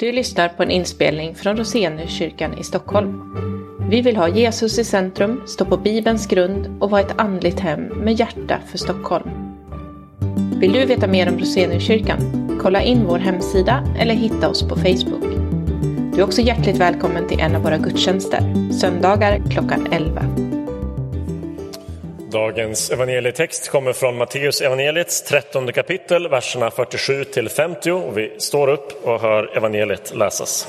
Du lyssnar på en inspelning från Roseniuskyrkan i Stockholm. Vi vill ha Jesus i centrum, stå på Bibelns grund och vara ett andligt hem med hjärta för Stockholm. Vill du veta mer om Roseniuskyrkan? Kolla in vår hemsida eller hitta oss på Facebook. Du är också hjärtligt välkommen till en av våra gudstjänster, söndagar klockan 11. Dagens evangelietext kommer från Matteus evangeliets 13 kapitel, verserna 47 till 50. Och vi står upp och hör evangeliet läsas.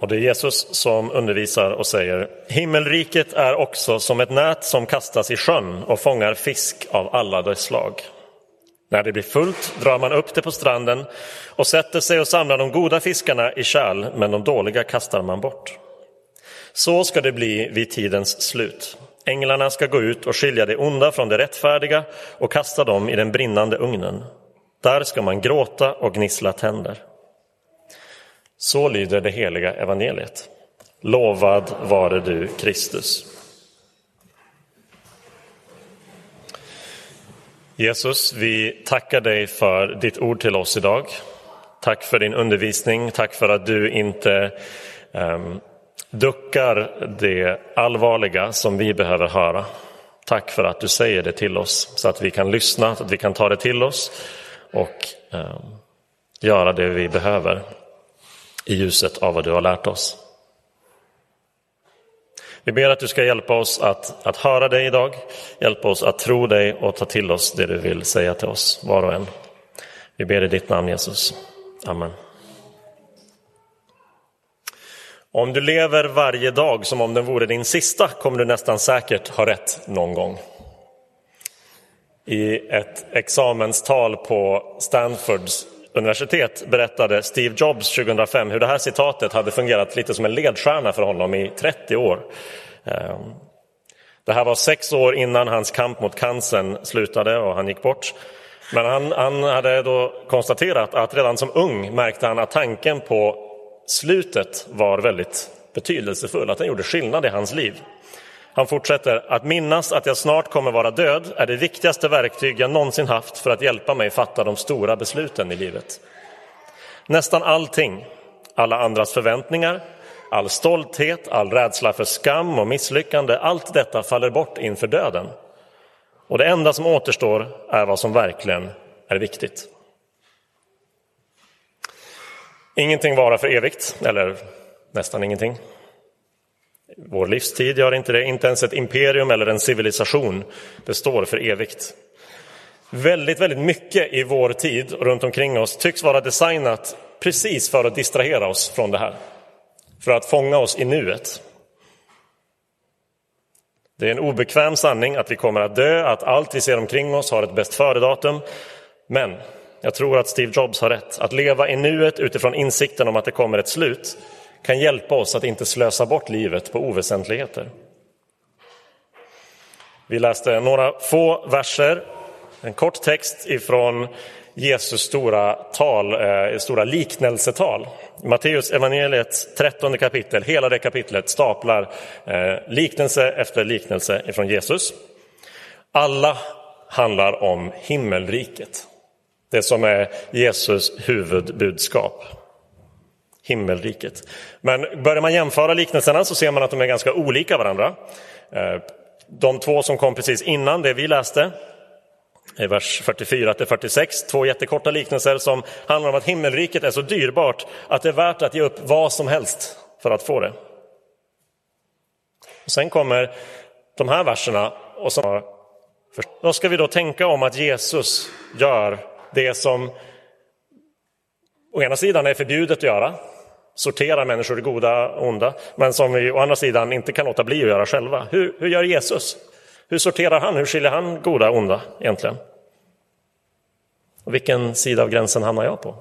Och det är Jesus som undervisar och säger Himmelriket är också som ett nät som kastas i sjön och fångar fisk av alla dess slag. När det blir fullt drar man upp det på stranden och sätter sig och samlar de goda fiskarna i kärl, men de dåliga kastar man bort. Så ska det bli vid tidens slut. Änglarna ska gå ut och skilja det onda från det rättfärdiga och kasta dem i den brinnande ugnen. Där ska man gråta och gnissla tänder. Så lyder det heliga evangeliet. Lovad vare du, Kristus. Jesus, vi tackar dig för ditt ord till oss idag. Tack för din undervisning, tack för att du inte um, duckar det allvarliga som vi behöver höra. Tack för att du säger det till oss så att vi kan lyssna, så att vi kan ta det till oss och eh, göra det vi behöver i ljuset av vad du har lärt oss. Vi ber att du ska hjälpa oss att, att höra dig idag, hjälpa oss att tro dig och ta till oss det du vill säga till oss, var och en. Vi ber i ditt namn Jesus. Amen. Om du lever varje dag som om den vore din sista kommer du nästan säkert ha rätt någon gång. I ett examenstal på Stanfords universitet berättade Steve Jobs 2005 hur det här citatet hade fungerat lite som en ledstjärna för honom i 30 år. Ehm, det här var sex år innan hans kamp mot cancern slutade och han gick bort. Men han, han hade då konstaterat att redan som ung märkte han att tanken på slutet var väldigt betydelsefull, att den gjorde skillnad i hans liv. Han fortsätter, att minnas att jag snart kommer vara död är det viktigaste verktyg jag någonsin haft för att hjälpa mig fatta de stora besluten i livet. Nästan allting, alla andras förväntningar, all stolthet, all rädsla för skam och misslyckande, allt detta faller bort inför döden. Och det enda som återstår är vad som verkligen är viktigt. Ingenting varar för evigt, eller nästan ingenting. Vår livstid gör inte det, inte ens ett imperium eller en civilisation består för evigt. Väldigt, väldigt mycket i vår tid runt omkring oss tycks vara designat precis för att distrahera oss från det här. För att fånga oss i nuet. Det är en obekväm sanning att vi kommer att dö, att allt vi ser omkring oss har ett bäst före-datum. Men jag tror att Steve Jobs har rätt. Att leva i nuet utifrån insikten om att det kommer ett slut kan hjälpa oss att inte slösa bort livet på oväsentligheter. Vi läste några få verser, en kort text ifrån Jesus stora, tal, eh, stora liknelsetal. Matteus evangeliets 13 kapitel, hela det kapitlet staplar eh, liknelse efter liknelse ifrån Jesus. Alla handlar om himmelriket, det som är Jesus huvudbudskap himmelriket. Men börjar man jämföra liknelserna så ser man att de är ganska olika varandra. Eh, de två som kom precis innan det vi läste, i vers 44 till 46, två jättekorta liknelser som handlar om att himmelriket är så dyrbart att det är värt att ge upp vad som helst för att få det. Och sen kommer de här verserna och så vad ska vi då tänka om att Jesus gör det som å ena sidan är förbjudet att göra, sortera människor i goda och onda, men som vi å andra sidan inte kan låta bli att göra själva. Hur, hur gör Jesus? Hur sorterar han? Hur skiljer han goda och onda egentligen? Och vilken sida av gränsen hamnar jag på?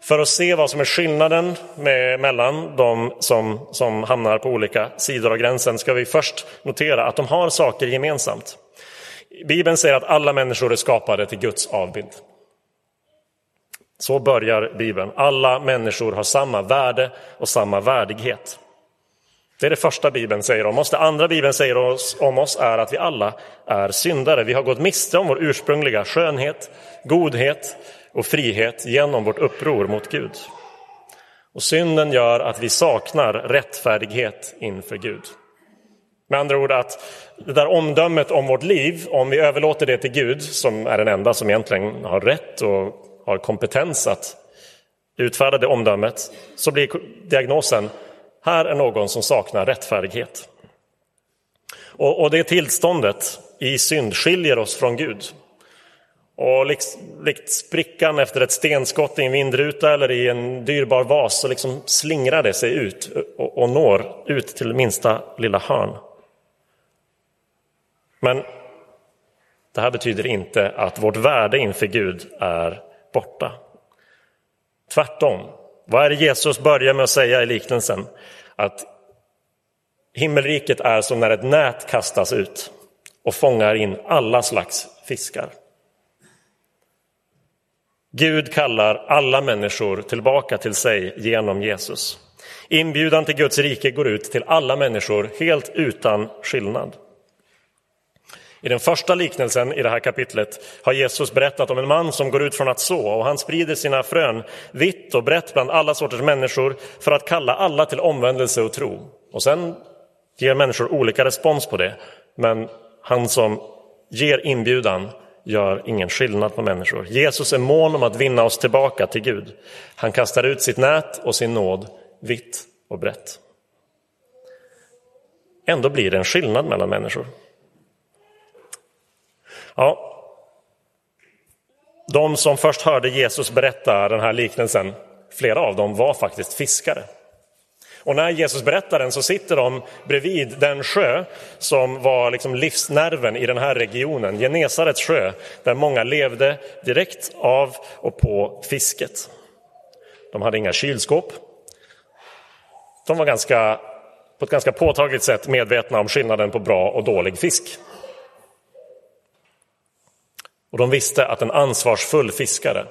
För att se vad som är skillnaden med, mellan de som, som hamnar på olika sidor av gränsen ska vi först notera att de har saker gemensamt. Bibeln säger att alla människor är skapade till Guds avbild. Så börjar Bibeln. Alla människor har samma värde och samma värdighet. Det är det första Bibeln säger om oss. Det andra Bibeln säger om oss är att vi alla är syndare. Vi har gått miste om vår ursprungliga skönhet, godhet, och frihet genom vårt uppror mot Gud. Och synden gör att vi saknar rättfärdighet inför Gud. Med andra ord att det där omdömet om vårt liv, om vi överlåter det till Gud, som är den enda som egentligen har rätt och har kompetens att utfärda det omdömet, så blir diagnosen, här är någon som saknar rättfärdighet. Och, och det tillståndet i synd skiljer oss från Gud. Och likt, likt sprickan efter ett stenskott i en vindruta eller i en dyrbar vas så liksom slingrar det sig ut och, och når ut till minsta lilla hörn. Men det här betyder inte att vårt värde inför Gud är borta. Tvärtom. Vad är det Jesus börjar med att säga i liknelsen? Att himmelriket är som när ett nät kastas ut och fångar in alla slags fiskar. Gud kallar alla människor tillbaka till sig genom Jesus. Inbjudan till Guds rike går ut till alla människor helt utan skillnad. I den första liknelsen i det här kapitlet har Jesus berättat om en man som går ut från att så och han sprider sina frön vitt och brett bland alla sorters människor för att kalla alla till omvändelse och tro. Och sen ger människor olika respons på det, men han som ger inbjudan gör ingen skillnad på människor. Jesus är mån om att vinna oss tillbaka till Gud. Han kastar ut sitt nät och sin nåd vitt och brett. Ändå blir det en skillnad mellan människor. Ja, de som först hörde Jesus berätta den här liknelsen, flera av dem var faktiskt fiskare. Och när Jesus berättar den så sitter de bredvid den sjö som var liksom livsnerven i den här regionen, Genesarets sjö, där många levde direkt av och på fisket. De hade inga kylskåp. De var ganska, på ett ganska påtagligt sätt medvetna om skillnaden på bra och dålig fisk. Och de visste att en ansvarsfull fiskare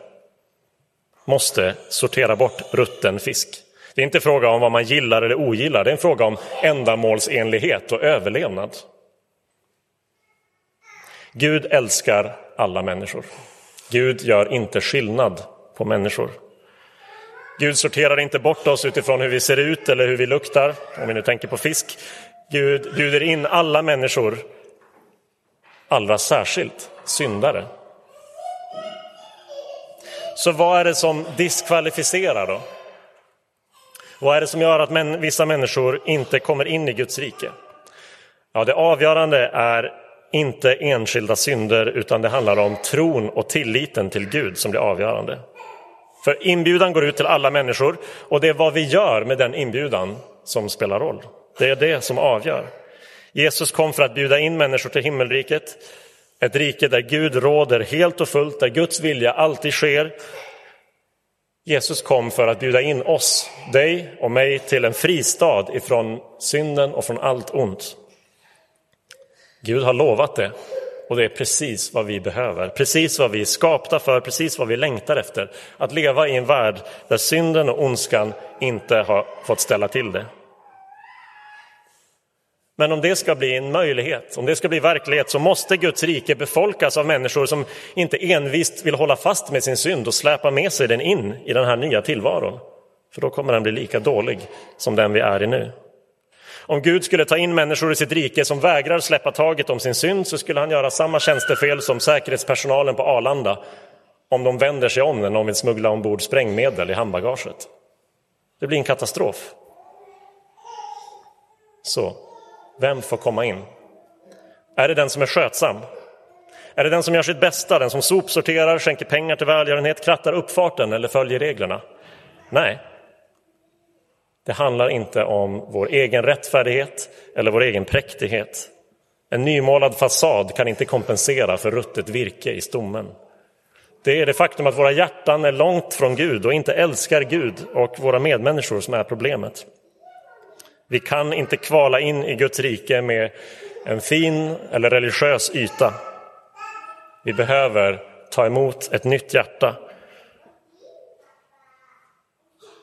måste sortera bort rutten fisk. Det är inte fråga om vad man gillar eller ogillar, det är en fråga om ändamålsenlighet och överlevnad. Gud älskar alla människor. Gud gör inte skillnad på människor. Gud sorterar inte bort oss utifrån hur vi ser ut eller hur vi luktar, om vi nu tänker på fisk. Gud bjuder in alla människor, allra särskilt syndare. Så vad är det som diskvalificerar då? Vad är det som gör att män, vissa människor inte kommer in i Guds rike? Ja, det avgörande är inte enskilda synder utan det handlar om tron och tilliten till Gud som blir avgörande. För inbjudan går ut till alla människor och det är vad vi gör med den inbjudan som spelar roll. Det är det som avgör. Jesus kom för att bjuda in människor till himmelriket, ett rike där Gud råder helt och fullt, där Guds vilja alltid sker Jesus kom för att bjuda in oss, dig och mig, till en fristad ifrån synden och från allt ont. Gud har lovat det och det är precis vad vi behöver, precis vad vi är skapta för, precis vad vi längtar efter. Att leva i en värld där synden och ondskan inte har fått ställa till det. Men om det ska bli en möjlighet, om det ska bli verklighet så måste Guds rike befolkas av människor som inte envist vill hålla fast med sin synd och släpa med sig den in i den här nya tillvaron. För då kommer den bli lika dålig som den vi är i nu. Om Gud skulle ta in människor i sitt rike som vägrar släppa taget om sin synd så skulle han göra samma tjänstefel som säkerhetspersonalen på Arlanda om de vänder sig om när någon vill smuggla ombord sprängmedel i handbagaget. Det blir en katastrof. Så, vem får komma in? Är det den som är skötsam? Är det den som gör sitt bästa, den som sopsorterar, skänker pengar till välgörenhet, krattar uppfarten eller följer reglerna? Nej. Det handlar inte om vår egen rättfärdighet eller vår egen präktighet. En nymålad fasad kan inte kompensera för ruttet virke i stommen. Det är det faktum att våra hjärtan är långt från Gud och inte älskar Gud och våra medmänniskor som är problemet. Vi kan inte kvala in i Guds rike med en fin eller religiös yta. Vi behöver ta emot ett nytt hjärta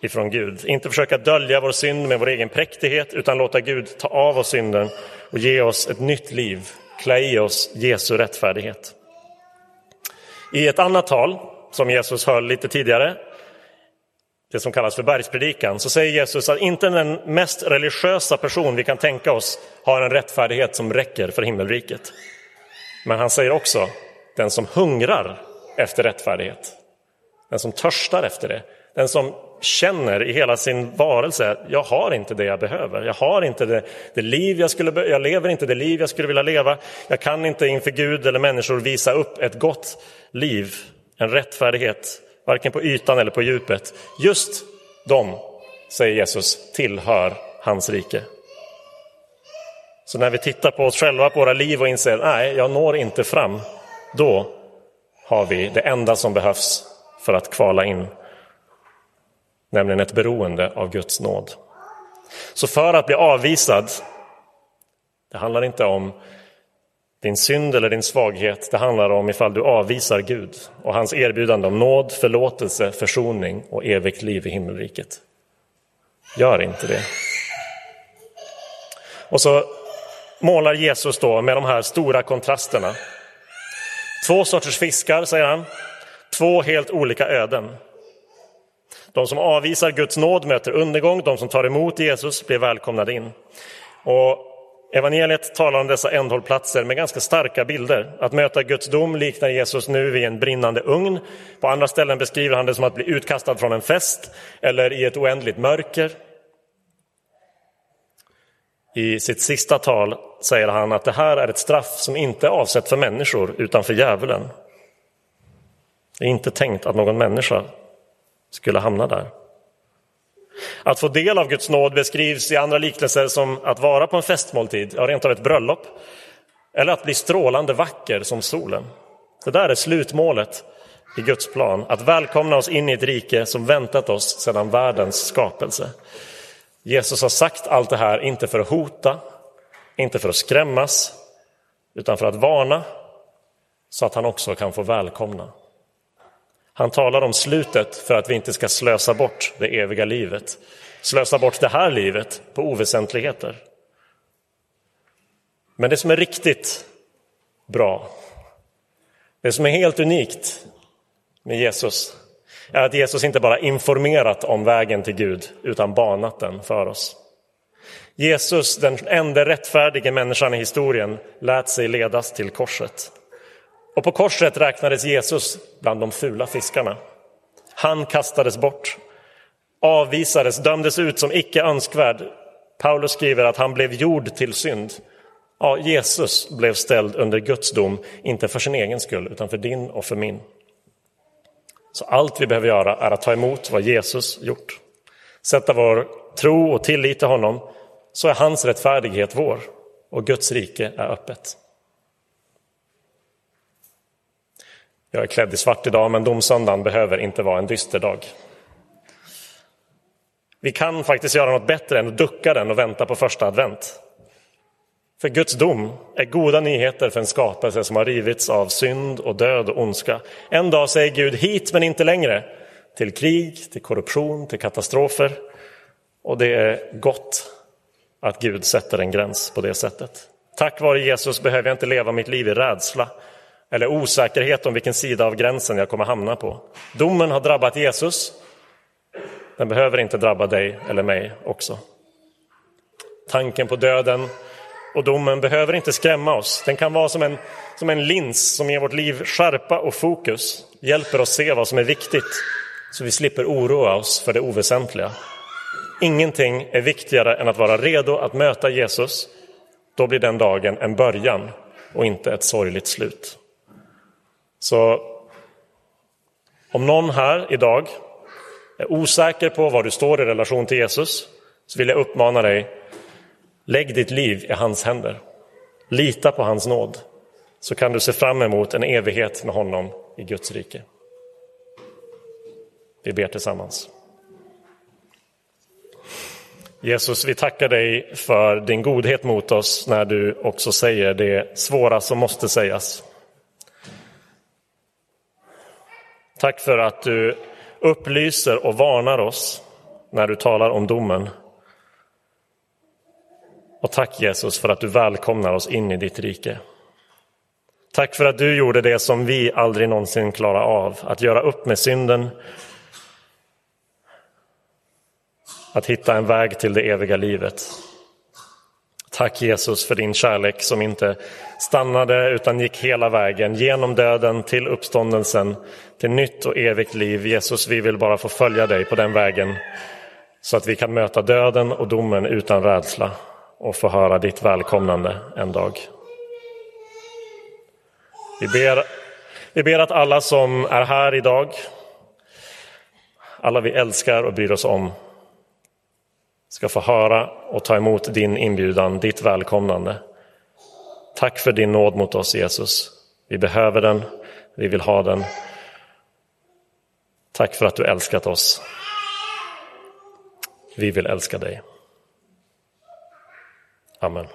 ifrån Gud. Inte försöka dölja vår synd med vår egen präktighet utan låta Gud ta av oss synden och ge oss ett nytt liv, klä i oss Jesu rättfärdighet. I ett annat tal som Jesus höll lite tidigare, det som kallas för bergspredikan, så säger Jesus att inte den mest religiösa person vi kan tänka oss har en rättfärdighet som räcker för himmelriket. Men han säger också, den som hungrar efter rättfärdighet, den som törstar efter det, den som känner i hela sin varelse, jag har inte det jag behöver, jag har inte det, det liv jag skulle, jag lever inte det liv jag skulle vilja leva, jag kan inte inför Gud eller människor visa upp ett gott liv, en rättfärdighet, varken på ytan eller på djupet. Just de, säger Jesus, tillhör hans rike. Så när vi tittar på oss själva, på våra liv och inser, nej, jag når inte fram, då har vi det enda som behövs för att kvala in nämligen ett beroende av Guds nåd. Så för att bli avvisad, det handlar inte om din synd eller din svaghet, det handlar om ifall du avvisar Gud och hans erbjudande om nåd, förlåtelse, försoning och evigt liv i himmelriket. Gör inte det. Och så målar Jesus då med de här stora kontrasterna. Två sorters fiskar, säger han. Två helt olika öden. De som avvisar Guds nåd möter undergång, de som tar emot Jesus blir välkomnade in. Och evangeliet talar om dessa ändhållplatser med ganska starka bilder. Att möta Guds dom liknar Jesus nu vid en brinnande ugn. På andra ställen beskriver han det som att bli utkastad från en fest eller i ett oändligt mörker. I sitt sista tal säger han att det här är ett straff som inte är avsett för människor utan för djävulen. Det är inte tänkt att någon människa skulle hamna där. Att få del av Guds nåd beskrivs i andra liknelser som att vara på en festmåltid, ja rent av ett bröllop, eller att bli strålande vacker som solen. Det där är slutmålet i Guds plan, att välkomna oss in i ett rike som väntat oss sedan världens skapelse. Jesus har sagt allt det här inte för att hota, inte för att skrämmas, utan för att varna så att han också kan få välkomna. Han talar om slutet för att vi inte ska slösa bort det eviga livet. Slösa bort det här livet på oväsentligheter. Men det som är riktigt bra, det som är helt unikt med Jesus är att Jesus inte bara informerat om vägen till Gud utan banat den för oss. Jesus, den enda rättfärdige människan i historien, lät sig ledas till korset. Och på korset räknades Jesus bland de fula fiskarna. Han kastades bort, avvisades, dömdes ut som icke önskvärd. Paulus skriver att han blev gjord till synd. Ja, Jesus blev ställd under Guds dom, inte för sin egen skull, utan för din och för min. Så allt vi behöver göra är att ta emot vad Jesus gjort. Sätta vår tro och tillit till honom, så är hans rättfärdighet vår och Guds rike är öppet. Jag är klädd i svart idag, men domsöndagen behöver inte vara en dyster dag. Vi kan faktiskt göra något bättre än att ducka den och vänta på första advent. För Guds dom är goda nyheter för en skapelse som har rivits av synd och död och ondska. En dag säger Gud hit men inte längre. Till krig, till korruption, till katastrofer. Och det är gott att Gud sätter en gräns på det sättet. Tack vare Jesus behöver jag inte leva mitt liv i rädsla eller osäkerhet om vilken sida av gränsen jag kommer hamna på. Domen har drabbat Jesus. Den behöver inte drabba dig eller mig också. Tanken på döden och domen behöver inte skrämma oss. Den kan vara som en, som en lins som ger vårt liv skärpa och fokus, hjälper oss se vad som är viktigt så vi slipper oroa oss för det oväsentliga. Ingenting är viktigare än att vara redo att möta Jesus. Då blir den dagen en början och inte ett sorgligt slut. Så om någon här idag är osäker på var du står i relation till Jesus så vill jag uppmana dig, lägg ditt liv i hans händer. Lita på hans nåd så kan du se fram emot en evighet med honom i Guds rike. Vi ber tillsammans. Jesus, vi tackar dig för din godhet mot oss när du också säger det svåra som måste sägas. Tack för att du upplyser och varnar oss när du talar om domen. Och tack Jesus för att du välkomnar oss in i ditt rike. Tack för att du gjorde det som vi aldrig någonsin klarar av, att göra upp med synden. Att hitta en väg till det eviga livet. Tack Jesus för din kärlek som inte stannade utan gick hela vägen genom döden till uppståndelsen, till nytt och evigt liv. Jesus, vi vill bara få följa dig på den vägen så att vi kan möta döden och domen utan rädsla och få höra ditt välkomnande en dag. Vi ber, vi ber att alla som är här idag, alla vi älskar och bryr oss om, ska få höra och ta emot din inbjudan, ditt välkomnande. Tack för din nåd mot oss Jesus. Vi behöver den, vi vill ha den. Tack för att du älskat oss. Vi vill älska dig. Amen.